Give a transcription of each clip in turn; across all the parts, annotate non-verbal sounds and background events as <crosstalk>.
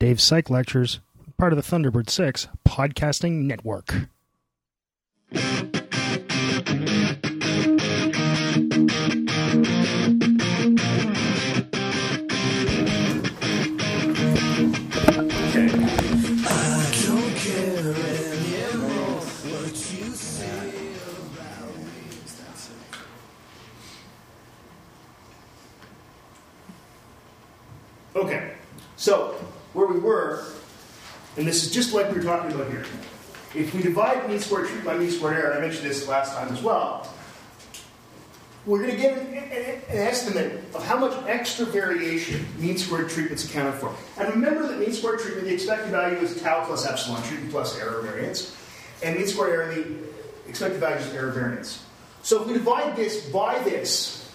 Dave's Psych Lectures, part of the Thunderbird 6 podcasting network. And this is just like we were talking about here. If we divide mean squared truth by mean squared error, and I mentioned this last time as well, we're going to get an, an, an estimate of how much extra variation mean squared treatment's accounted for. And remember that mean squared treatment, the expected value is tau plus epsilon, treatment plus error variance. And mean squared error, the expected value is error variance. So if we divide this by this,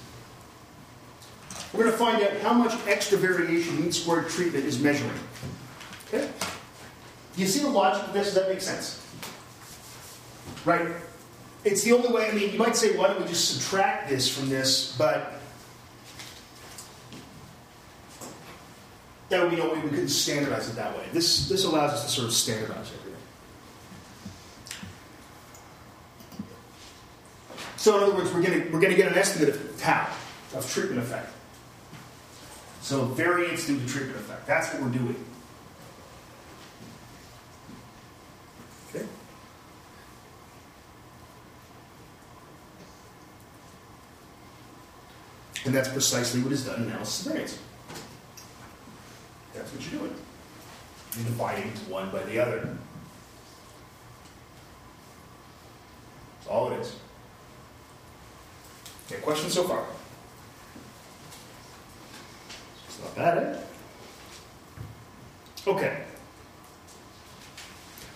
we're going to find out how much extra variation mean squared treatment is measuring. Okay? You see the logic of this? Does that make sense? Right? It's the only way, I mean, you might say, why don't we just subtract this from this, but that would be no way we couldn't standardize it that way. This, this allows us to sort of standardize everything. So in other words, we're going we're to get an estimate of tau, of treatment effect. So variance due to treatment effect. That's what we're doing. Okay? And that's precisely what is done in analysis of variance. That's what you're doing. You're dividing one by the other. That's all it is. Okay, questions so far? It's not bad, eh? Okay.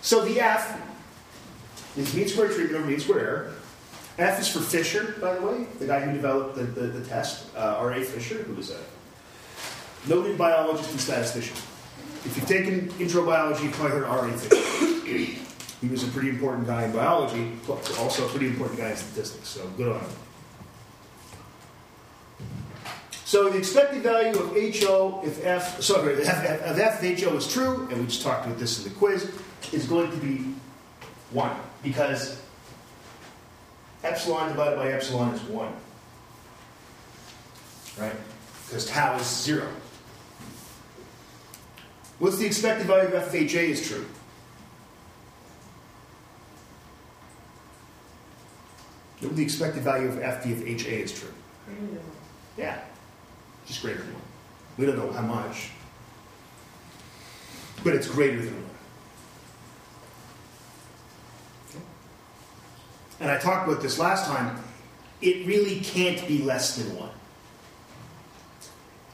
So the F is mean square treatment over mean square error. F is for Fisher, by the way, the guy who developed the, the, the test, uh, R.A. Fisher, who was a noted biologist and statistician. If you've taken intro biology, you've probably heard R.A. Fisher. he was a pretty important guy in biology, but also a pretty important guy in statistics, so good on him. So the expected value of HO if F, sorry, if F, of F if HO is true, and we just talked about this in the quiz, is going to be 1 because epsilon divided by epsilon is 1. Right? Because tau is 0. What's the expected value of F if HA is true? What the expected value of FD if HA is true? Yeah, just greater than 1. We don't know how much, but it's greater than 1. And I talked about this last time, it really can't be less than one.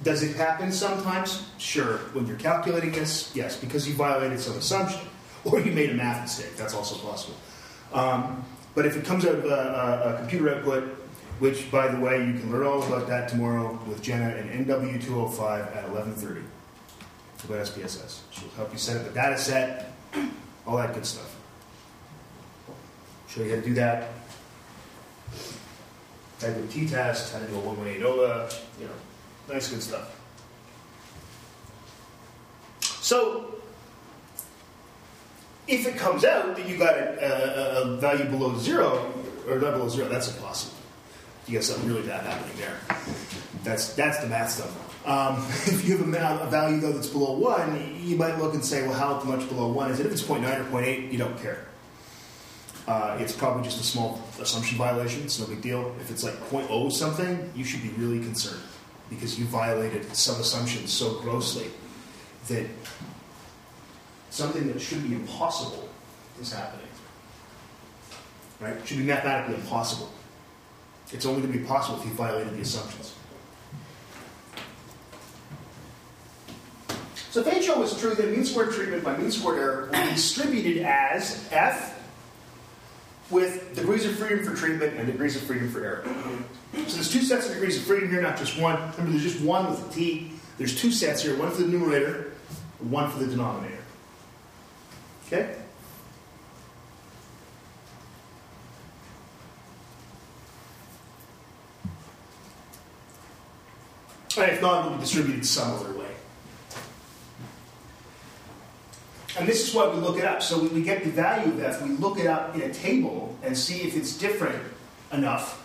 Does it happen sometimes? Sure. When you're calculating this, yes, because you violated some assumption <laughs> or you made a math mistake. That's also possible. Um, but if it comes out of a, a, computer output, which, by the way, you can learn all about that tomorrow with Jenna in NW205 at 11:30 about SPSS. She'll help you set up a data set, <clears throat> all that good stuff. Show you how to do that. How to do a t-test, how to do a one-way ANOVA, you know, nice good stuff. So, if it comes out that you got a, a, a value below zero, or not below zero, that's impossible. You got something really bad happening there. That's that's the math stuff. Um, <laughs> if you have a, value though that's below one, you might look and say, well, how much below one is it? If it's 0.9 or 0.8, you don't care. Uh, it's probably just a small assumption violation. It's no big deal. If it's like 0.0 something, you should be really concerned because you violated some assumptions so grossly that something that should be impossible is happening. Right? It should be mathematically impossible. It's only going to be possible if you violated the assumptions. So if HO is true, then mean squared treatment by mean squared error will be distributed as F with degrees of freedom for treatment and degrees of freedom for error. So there's two sets of degrees of freedom here, not just one. Remember, there's just one with a t. There's two sets here, one for the numerator, one for the denominator. Okay? And if not, it will be distributed some other way. And this is why we look it up. So we get the value of f, we look it up in a table and see if it's different enough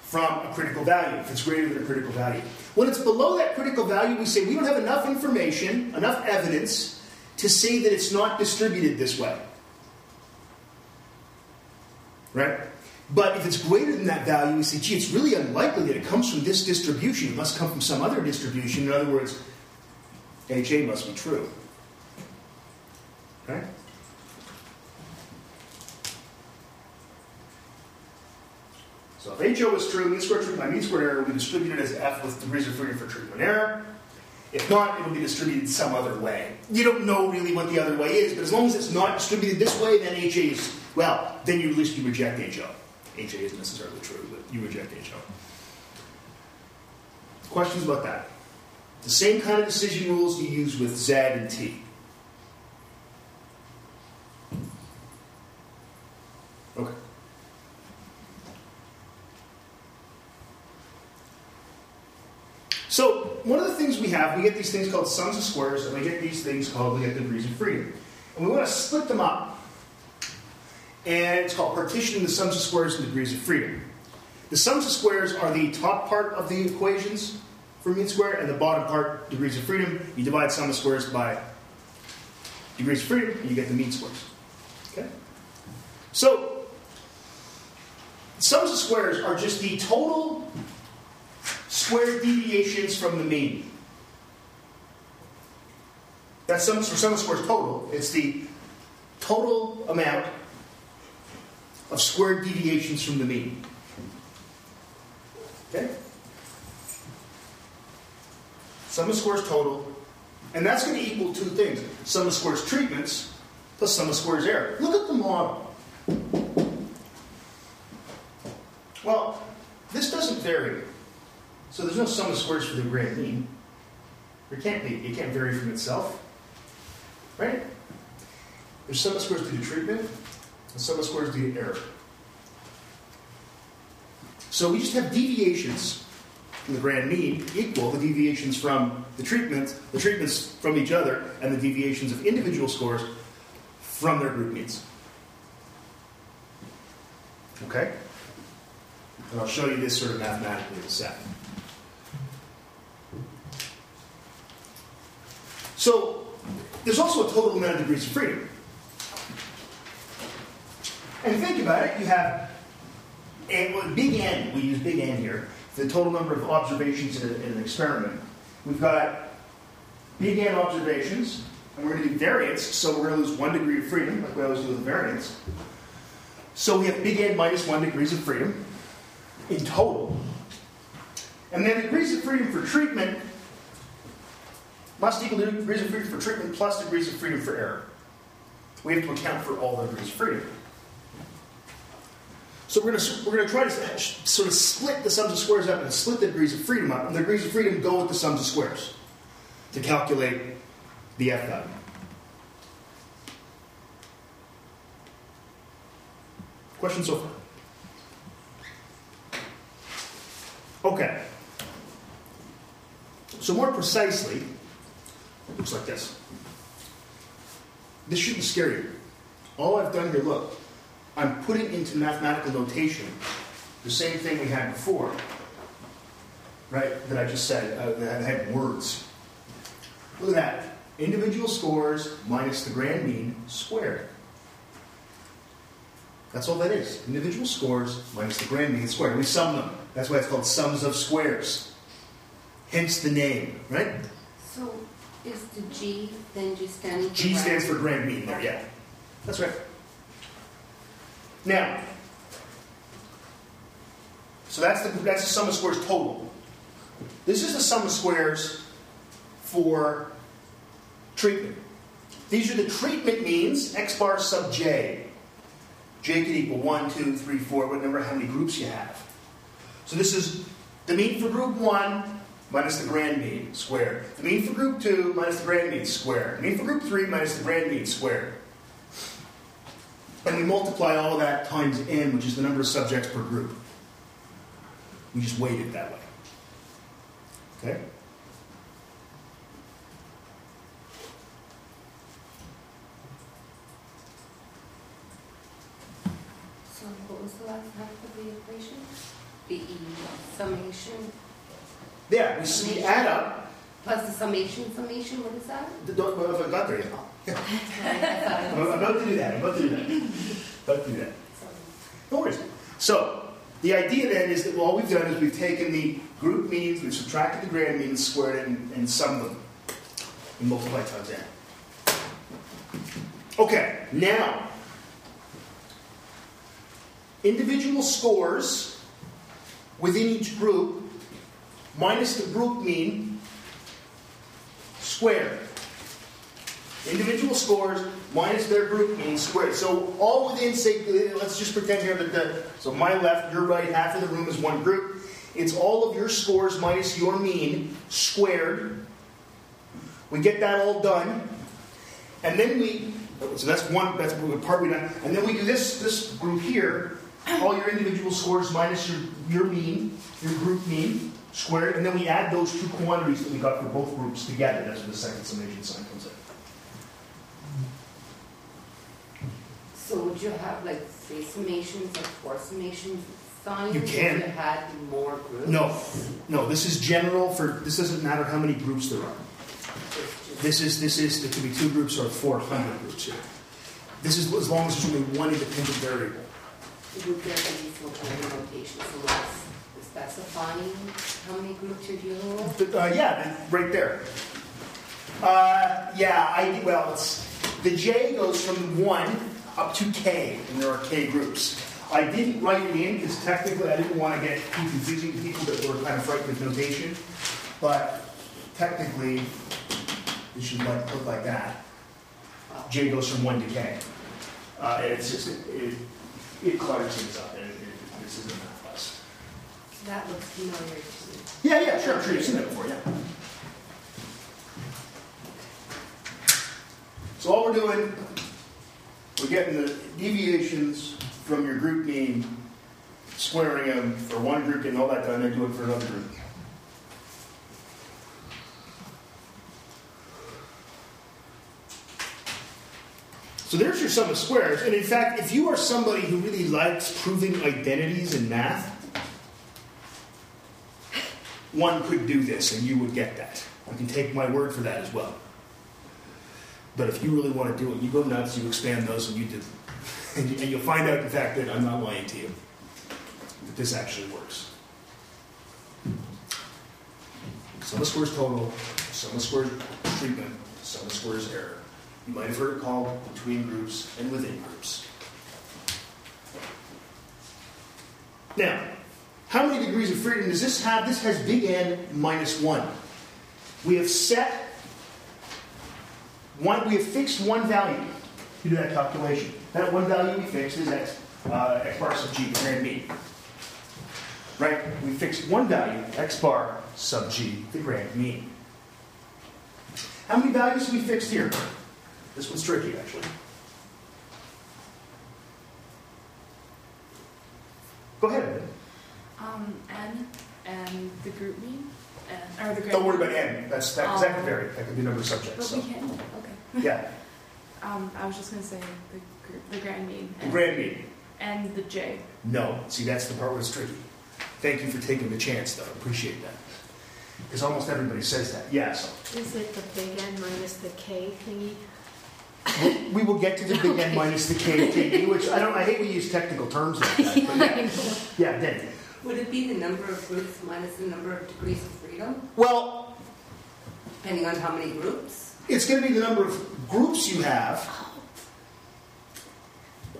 from a critical value, if it's greater than a critical value. When it's below that critical value, we say we don't have enough information, enough evidence to say that it's not distributed this way. Right? But if it's greater than that value, we say, gee, it's really unlikely that it comes from this distribution. It must come from some other distribution. In other words, HA must be true. So if HO is true, mean squared treatment by mean squared error will be distributed as F with degrees of freedom for treatment error. If not, it will be distributed some other way. You don't know really what the other way is, but as long as it's not distributed this way, then HA is, well, then you, at least you reject HO. HA isn't necessarily true, but you reject HO. Questions about that? The same kind of decision rules you use with Z and T. Okay. So one of the things we have, we get these things called sums of squares, and we get these things called, we get degrees of freedom. And we want to split them up. And it's called partitioning the sums of squares and degrees of freedom. The sums of squares are the top part of the equations for mean square, and the bottom part, degrees of freedom. You divide sum of squares by degrees of freedom, and you get the mean squares. Okay? So, sums of squares are just the total squared deviations from the mean. That's sum, sum of squares total. It's the total amount of squared deviations from the mean. Okay? Sum of squares total. And that's going to equal two things. Sum of squares treatments plus sum of squares error. Look at the model. Well, this doesn't vary. So there's no sum of squares for the grand mean. There can't be. It can't vary from itself. Right? There's sum of squares due to treatment, and sum of squares due to error. So we just have deviations from the grand mean equal the deviations from the treatment, the treatments from each other, and the deviations of individual scores from their group means. Okay? And I'll show you this sort of mathematically in a second. So there's also a total amount of degrees of freedom. And think about it, you have a big N, we use big N here, the total number of observations in, a, in an experiment. We've got big N observations, and we're going to do variance, so we're going to lose one degree of freedom, like we always do with variance. So we have big N minus one degrees of freedom in total. And then degrees of freedom for treatment must equal degrees of freedom for treatment plus degrees of freedom for error. We have to account for all the degrees of freedom. So we're going to, we're going to try to sort of split the sums of squares up and split the degrees of freedom up. And the degrees of freedom go with the sums of squares to calculate the f value. Question so far? Okay. So more precisely, looks like this. This shouldn't scare you. All I've done here, look, I'm putting into mathematical notation the same thing we had before, right? That I just said, uh, that had words. Look at that. Individual scores minus the grand mean squared. That's all that is. Individual scores minus the grand mean squared. We sum them. That's why it's called sums of squares. Hence the name, right? So is the G then just standing for G stands for grand? grand mean there, yeah. That's right. Now, so that's the that's the sum of squares total. This is the sum of squares for treatment. These are the treatment means, x bar sub j. j could equal 1, 2, 3, 4, whatever, how many groups you have. So this is the mean for group 1 minus the grand mean squared. The mean for group 2 minus the grand mean squared. The mean for group 3 minus the grand mean squared. And we multiply all of that times n, which is the number of subjects per group. We just weight it that way. Okay? So what was the last half of the equation? The summation yeah, we, s- we add up. plus the summation summation, what is that? The, don't, well, if I got there yet. I thought it I'm about to do that. I'm about to do that. About to do that. No worries. So, the idea then is that all we've done is we've taken the group means, we've subtracted the grand means, squared it, and, and summed them. And multiplied times n. Okay, now, individual scores within each group minus the group mean squared. Individual scores minus their group mean squared. So all within, say, let's just pretend here that the, so my left, your right, half of the room is one group. It's all of your scores minus your mean squared. We get that all done. And then we, oh, so that's one, that's the part we done. And then we do this, this group here, all your individual scores minus your, your mean, your group mean, squared. And then we add those two quantities that we got for both groups together. That's where the second summation sign comes in. So would you have like three summations or four summations signs? You can. If you had more groups? No, no, this is general for, this doesn't matter how many groups there are. This is, this is, there could be two groups or 400 groups here. This is as long as there's only one independent variable. Would there be some kind of notation, so specifying how many groups you're dealing with? Uh, yeah, right there. Uh, yeah, I, well, it's, the J goes from 1 up to K, and there are K groups. I didn't write it in because technically I didn't want to get too confusing to people that were kind of frightened with notation. But technically, it should like, look like that. J goes from 1 to K. Uh, it's just, it, it, it clutters things up, and it, it, this isn't. That looks familiar to me. Yeah, yeah, sure, I'm sure you've seen that before, yeah. So all we're doing, we're getting the deviations from your group mean, squaring them for one group, getting all that done, then do it for another group. So there's your sum of squares. And in fact, if you are somebody who really likes proving identities in math, one could do this and you would get that. You can take my word for that as well. But if you really want to do it, you go nuts, you expand those, and you do. <laughs> And, you, and you'll find out, the fact, that I'm not lying to you. That this actually works. Sum of squares total, sum of squares treatment, sum of squares error. You might have heard it called between groups and within groups. Now, how many degrees of freedom does this have? This has big N minus 1. We have set one, we have fixed one value to do that calculation. That one value we fixed is x, uh, x bar sub g, the grand mean. Right? We fixed one value, x bar sub g, the grand mean. How many values have we fixed here? This one's tricky, actually. Go ahead. Evan. Um, N and the group mean, and, or the grade. Don't worry about n. That's that, 'cause that could vary. That could be a number of subjects. But So. we can, okay. Yeah, <laughs> Um, I was just gonna say the group, the grand mean. the And, grand mean. and the J. No. See, that's the part where it's tricky. Thank you for taking the chance, though. I appreciate that. Because almost everybody says that. Yes. Is it the big N minus the K thingy? we'll, get to the big N <laughs> minus the K thingy, which I don't. I hate we use technical terms like that. But <laughs> yeah, yeah, then. Would it be the number of groups minus the number of degrees of freedom, Well, depending on how many groups? it's going to be the number of groups you have,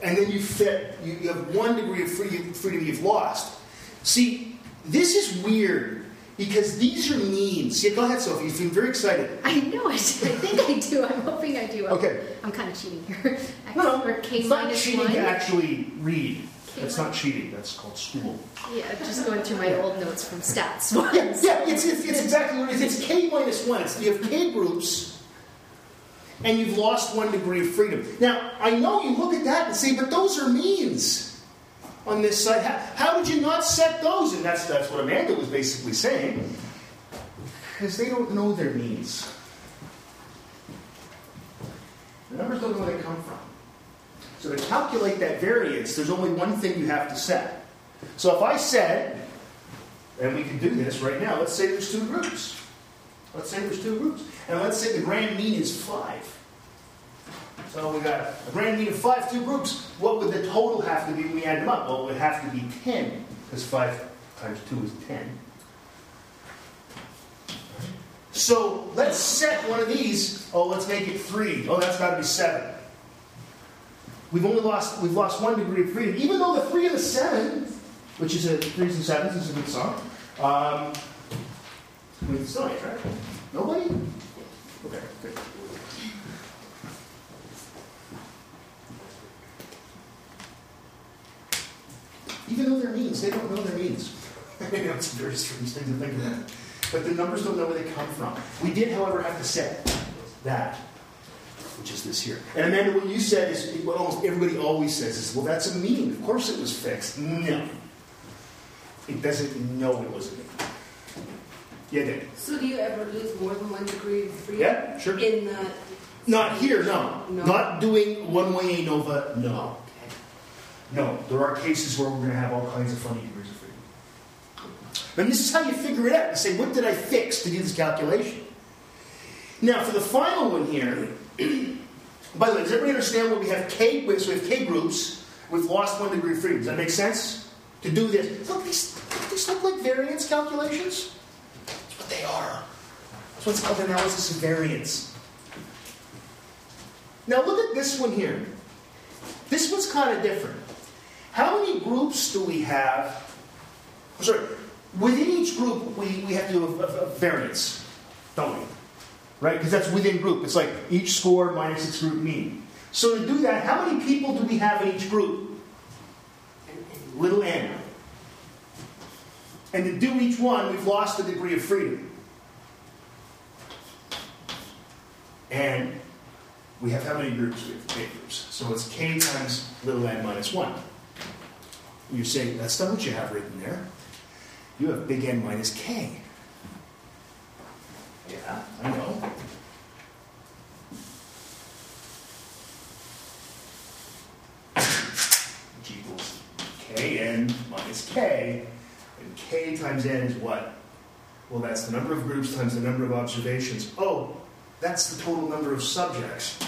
and then you fit. You, you have one degree of free, freedom you've lost. See, this is weird because these are means. Yeah, go ahead, Sophie. You seem very excited. I know it. I think I do. I'm hoping I do. Okay. I'm kind of cheating here. X No, no, <laughs> or K it's not cheating one. to actually read. That's not cheating. That's called school. Yeah, just going through my old notes from stats. <laughs> Yeah, yeah it's, it's, it's <laughs> exactly what it is. It's k minus 1. It's, you have k groups, and you've lost one degree of freedom. Now, I know you look at that and say, but those are means on this side. How, how did you not set those? And that's, that's what Amanda was basically saying. Because they don't know their means. The numbers don't know where they come from. So to calculate that variance, there's only one thing you have to set. So if I said, and we can do this right now, let's say there's two groups. Let's say there's two groups. And let's say the grand mean is five. So we got a grand mean of five, two groups. What would the total have to be when we add them up? Well, it would have to be 10, because 5 times 2 is 10. So let's set one of these. Oh, let's make it 3. Oh, that's got to be 7. We've only lost, we've lost one degree of freedom. Even though the 3 and the 7, which is a 3s and 7s, is a good song. Um, we still right? Nobody? Okay, good. Even though they're means, they don't know their means. <laughs> It's a very strange thing to think about. But the numbers don't know where they come from. We did, however, have to set that, which is this here. And Amanda, what you said is what almost everybody always says is, well, that's a mean. Of course it was fixed. No. It doesn't know it was a mean. Yeah, Dave. So do you ever lose more than one degree of freedom? Yeah, sure. In the. Not here, no. No. Not doing one way ANOVA, no. Okay. No, there are cases where we're going to have all kinds of funny degrees of freedom. And this is how you figure it out. You say, what did I fix to do this calculation? Now, for the final one here, by the way, does everybody understand what we have K, so we have K groups with lost one degree of freedom. Does that make sense? To do this. Look, these, these look like variance calculations. That's what they are. That's what's called analysis of variance. Now look at this one here. This one's kind of different. How many groups do we have? I'm sorry, within each group we, we have to do a, a, a variance, don't we? Right? Because that's within group. It's like each score minus its group mean. So to do that, how many people do we have in each group? Little n. And to do each one, we've lost the degree of freedom. And we have how many groups? We have k groups. So it's k times little n minus 1. You say, that's not what you have written there. You have big N minus k. Yeah, I know. Which equals kn minus k. And k times n is what? Well, that's the number of groups times the number of observations. Oh, that's the total number of subjects.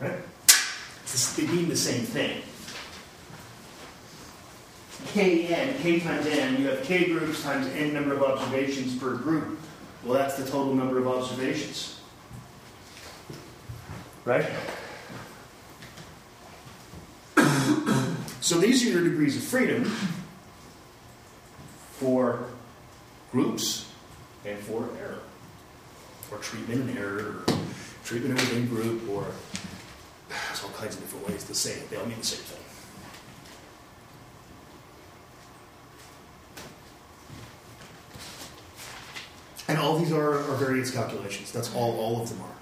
Right? It's- They mean the same thing. Kn, k times n, you have k groups times n number of observations per group. Well, that's the total number of observations. Right? <coughs> so these are your degrees of freedom for groups and for error. Or treatment and error, or treatment within group, or <sighs> there's all kinds of different ways to say it. They all mean the same thing. And all these are, are variance calculations. That's all all of them are.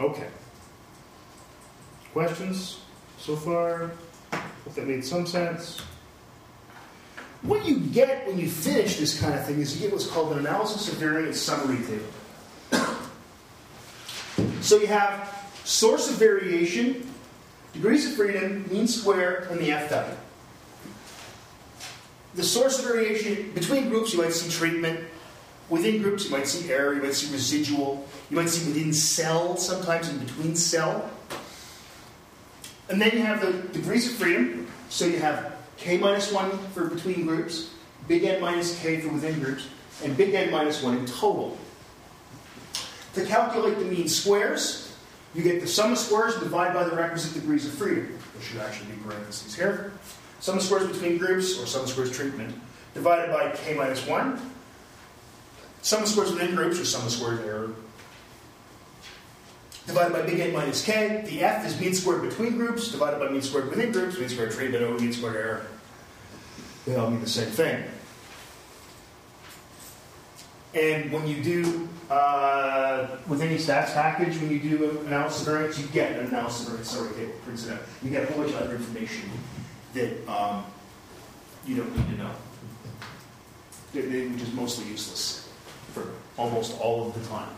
Okay. Questions so far? Hope that made some sense. What you get when you finish this kind of thing is you get what's called an analysis of variance summary table. <coughs> So you have source of variation, degrees of freedom, mean square, and the FW. The source of variation between groups, you might see treatment. Within groups, you might see error, you might see residual, you might see within cell, sometimes in between cell. And then you have the degrees of freedom. So you have k minus 1 for between groups, big N minus k for within groups, and big N minus 1 in total. To calculate the mean squares, you get the sum of squares divided by the requisite degrees of freedom. There should actually be parentheses here. Sum of squares between groups, or sum of squares treatment, divided by k minus 1. Sum of squares within groups, or sum of squares error, divided by big N minus k. The f is mean squared between groups, divided by mean squared within groups, mean squared treatment over mean squared error. They all mean the same thing. And when you do, uh, with any stats package, when you do an analysis variance, you get an analysis variance summary table, prints it out. You get a whole bunch of other information that um, you don't need to know, which is mostly useless for almost all of the time.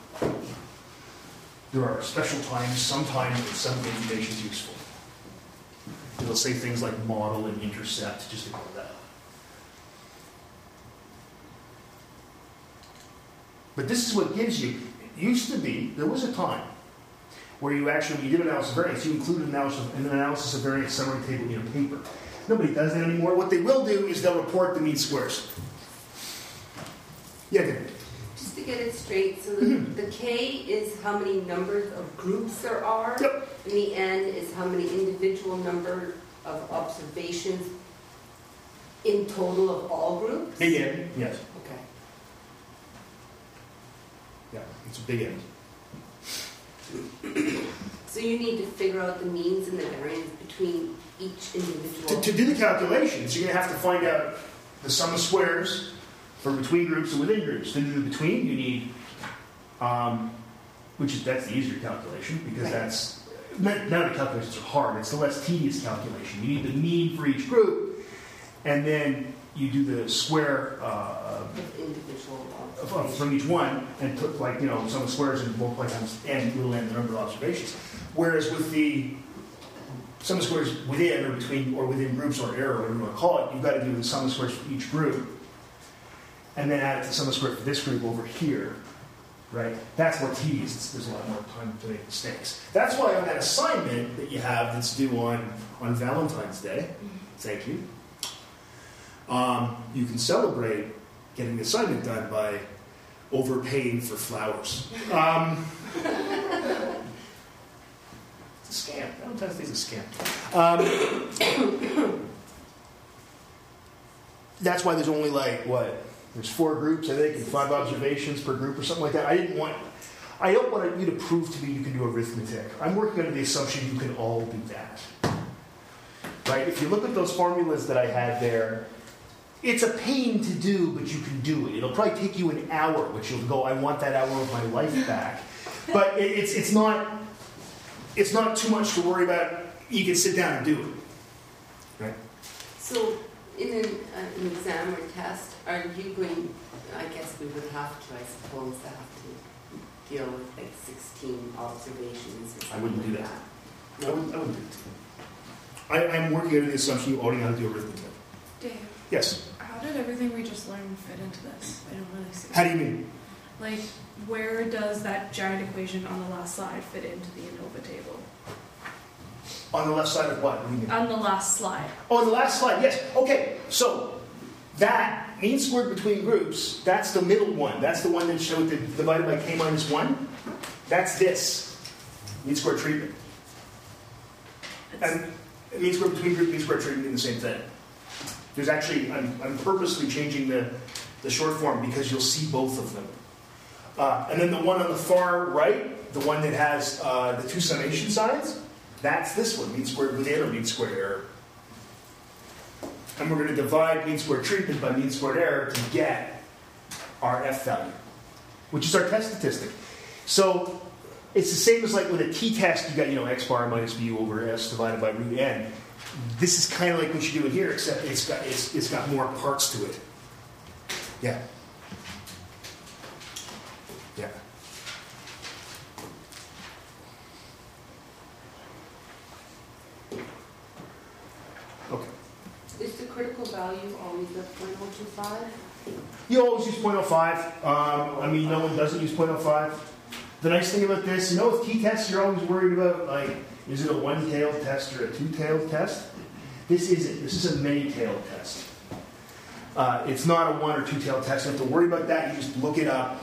there are special times, sometimes when some information is useful. It'll say things like model and intercept, just ignore that. But this is what gives you, it used to be, there was a time where you actually, you did an analysis of variance, you included analysis, an analysis of variance summary table in your paper. Nobody does that anymore. What they will do is they'll report the mean squares. Yeah, David. Just to get it straight, so the, mm-hmm. the K is how many numbers of groups there are. Yep. And the N is how many individual number of observations in total of all groups? Big N, yes. Okay. Yeah, it's a big N. So you need to figure out the means and the variance between each individual. to do the calculations, you're going to have to find out the sum of squares for between groups and within groups. To do the between, you need, um, which is that's the easier calculation because Right. that's none the calculations are hard. It's the less tedious calculation. You need the mean for each group, and then you do the square uh, Of individual of- of- from each one and put like you know some squares and multiply times n little n the number of observations. Whereas with the sum of squares within or between or within groups or error, whatever you want to call it, you've got to do the sum of squares for each group, and then add it to the sum of squares for this group over here. Right? That's more tedious. It's- There's a lot more time to make mistakes. That's why on that assignment that you have that's due on on Valentine's Day, thank you. Um, you can celebrate getting the assignment done by overpaying for flowers. Um, it's a scam. Valentine's Day is a scam. Um, that's why there's only like what? There's four groups, I think, and five observations per group or something like that. I didn't want. I don't want you to prove to me you can do arithmetic. I'm working under the assumption you can all do that. Right? If you look at those formulas that I had there, it's a pain to do, but you can do it. It'll probably take you an hour, which you'll go, I want that hour of my life <laughs> back. But it, it's, it's, not, it's not too much to worry about. You can sit down and do it. Right? So in an, uh, an exam or test, are you going, I guess we would have to, I suppose, have to deal with like 16 observations or I wouldn't do like that. I wouldn't, I wouldn't do it. I, I'm working under the assumption you already know how to do arithmetic. Dave, Yes. How did everything we just learned fit into this? I don't really see. It. How do you mean? Like, where does that giant equation on the last slide fit into the ANOVA table? On the left side of what? What do you mean? On the last slide. Oh, on the last slide, yes. Okay, so that mean squared between groups, that's the middle one. That's the one that showed the divided by k minus 1. That's this mean squared treatment. It's- And mean squared between group, mean squared treatment mean the same thing. There's actually, I'm, I'm purposely changing the, the short form because you'll see both of them. Uh, and then the one on the far right, the one that has uh, the two summation signs, that's this one, mean squared within error, mean squared error. And we're going to divide mean squared treatment by mean squared error to get our f value, which is our test statistic. So it's the same as like with a t-test, you got, you know, x bar minus mu over s divided by root n. This is kind of like what you do it here, except it's got, it's, it's got more parts to it. Yeah. Yeah. Okay. Is the critical value always the 0.025? You always use 0.05. Um, I mean, no one doesn't use 0.05. The nice thing about this, you know, with t-tests, you're always worried about, like, is it a one-tailed test or a two-tailed test? This isn't. This is a many-tailed test. Uh, it's not a one or two-tailed test. You don't have to worry about that. You just look it up.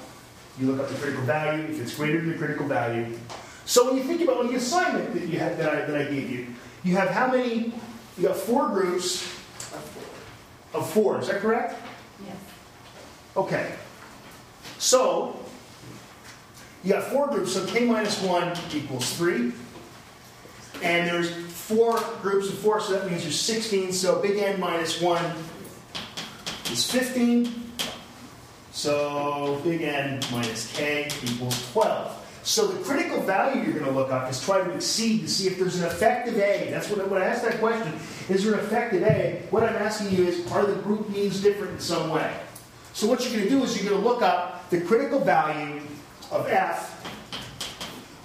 You look up the critical value. If it's greater than the critical value. So when you think about the assignment that you had that I, that I gave you, you have how many? You got four groups Of four. Is that correct? Yes. Okay. So, you got four groups, so k minus 1 equals 3. And there's four groups of four, so that means there's 16. So big N minus 1 is 15. So big N minus k equals 12. So the critical value you're going to look up is try to exceed to see if there's an effective A. That's what when I ask that question. Is there an effective A? What I'm asking you is, are the group means different in some way? So what you're going to do is you're going to look up the critical value of f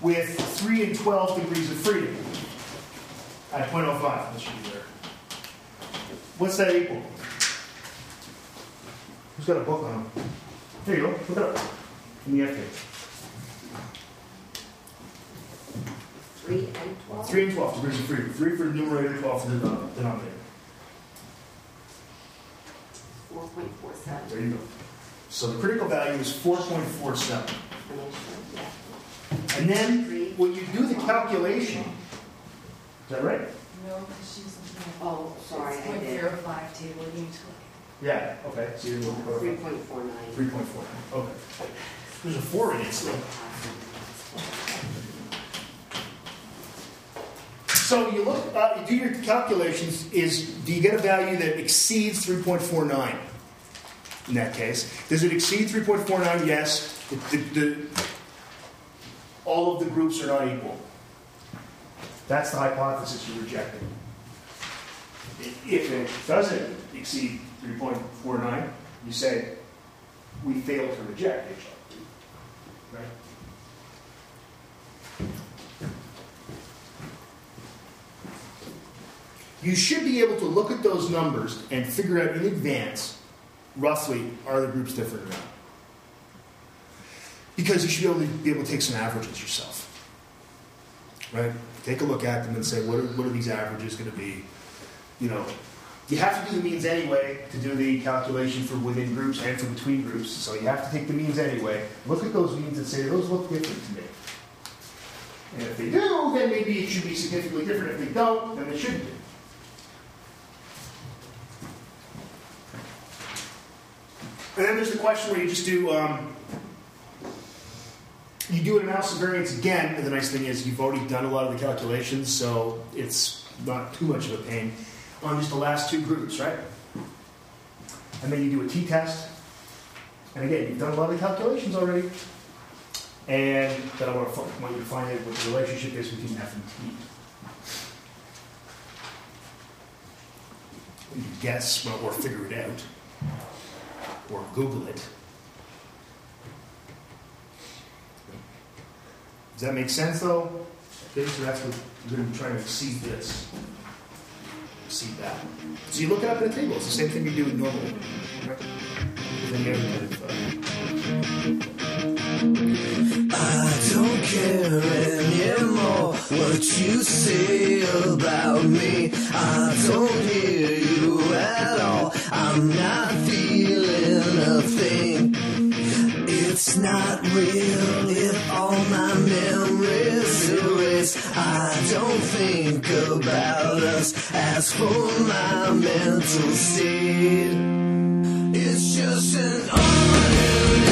with 3 and 12 degrees of freedom at 0.05. That should be there. What's that equal? Who's got a book on him? There you go. Look it up. In the F page. Three and twelve? 3 and 12 degrees of freedom. 3 for the numerator, 12 for the denom- denominator. Four point four seven. There you go. So the critical value is 4.47. And then when you do the calculation, is that right? No, because she's looking at. Oh, sorry, I Point did. zero five table, you need to look. Yeah, okay. So you're looking for Three point four nine. 3.4. Okay. There's a 4 in it still. So you look, uh, you do your calculations. Is do you get a value that exceeds 3.49? In that case, does it exceed 3.49? Yes. The, the, the, all of the groups are not equal. That's the hypothesis you're rejecting. If it doesn't exceed 3.49, you say we fail to reject H. Right? You should be able to look at those numbers and figure out in advance, roughly, are the groups different or not. Because you should be able to be able to take some averages yourself. Right? Take a look at them and say, what are, what are these averages going to be? You know, you have to do the means anyway to do the calculation for within groups and for between groups. So you have to take the means anyway. Look at those means and say, those look different to me. And if they do, then maybe it should be significantly different. If they don't, then it shouldn't be. And then there's the question where you just do, um, you do an analysis of variance again, and the nice thing is you've already done a lot of the calculations, so it's not too much of a pain on just the last two groups, right? And then you do a t-test, and again, you've done a lot of the calculations already, and then I want, to, want you to find out what the relationship is between f and t. You guess well, or figure it out, or Google it. Does that make sense, though? Okay, so that's what you're going to be trying to exceed this. Exceed that. So you look it up at a table. It's the same thing you do normally. Uh, I don't care anymore what you say about me. I don't hear you at all. I'm not It's not real if all my memories erase. I don't think about us as for my mental state. It's just an ordinary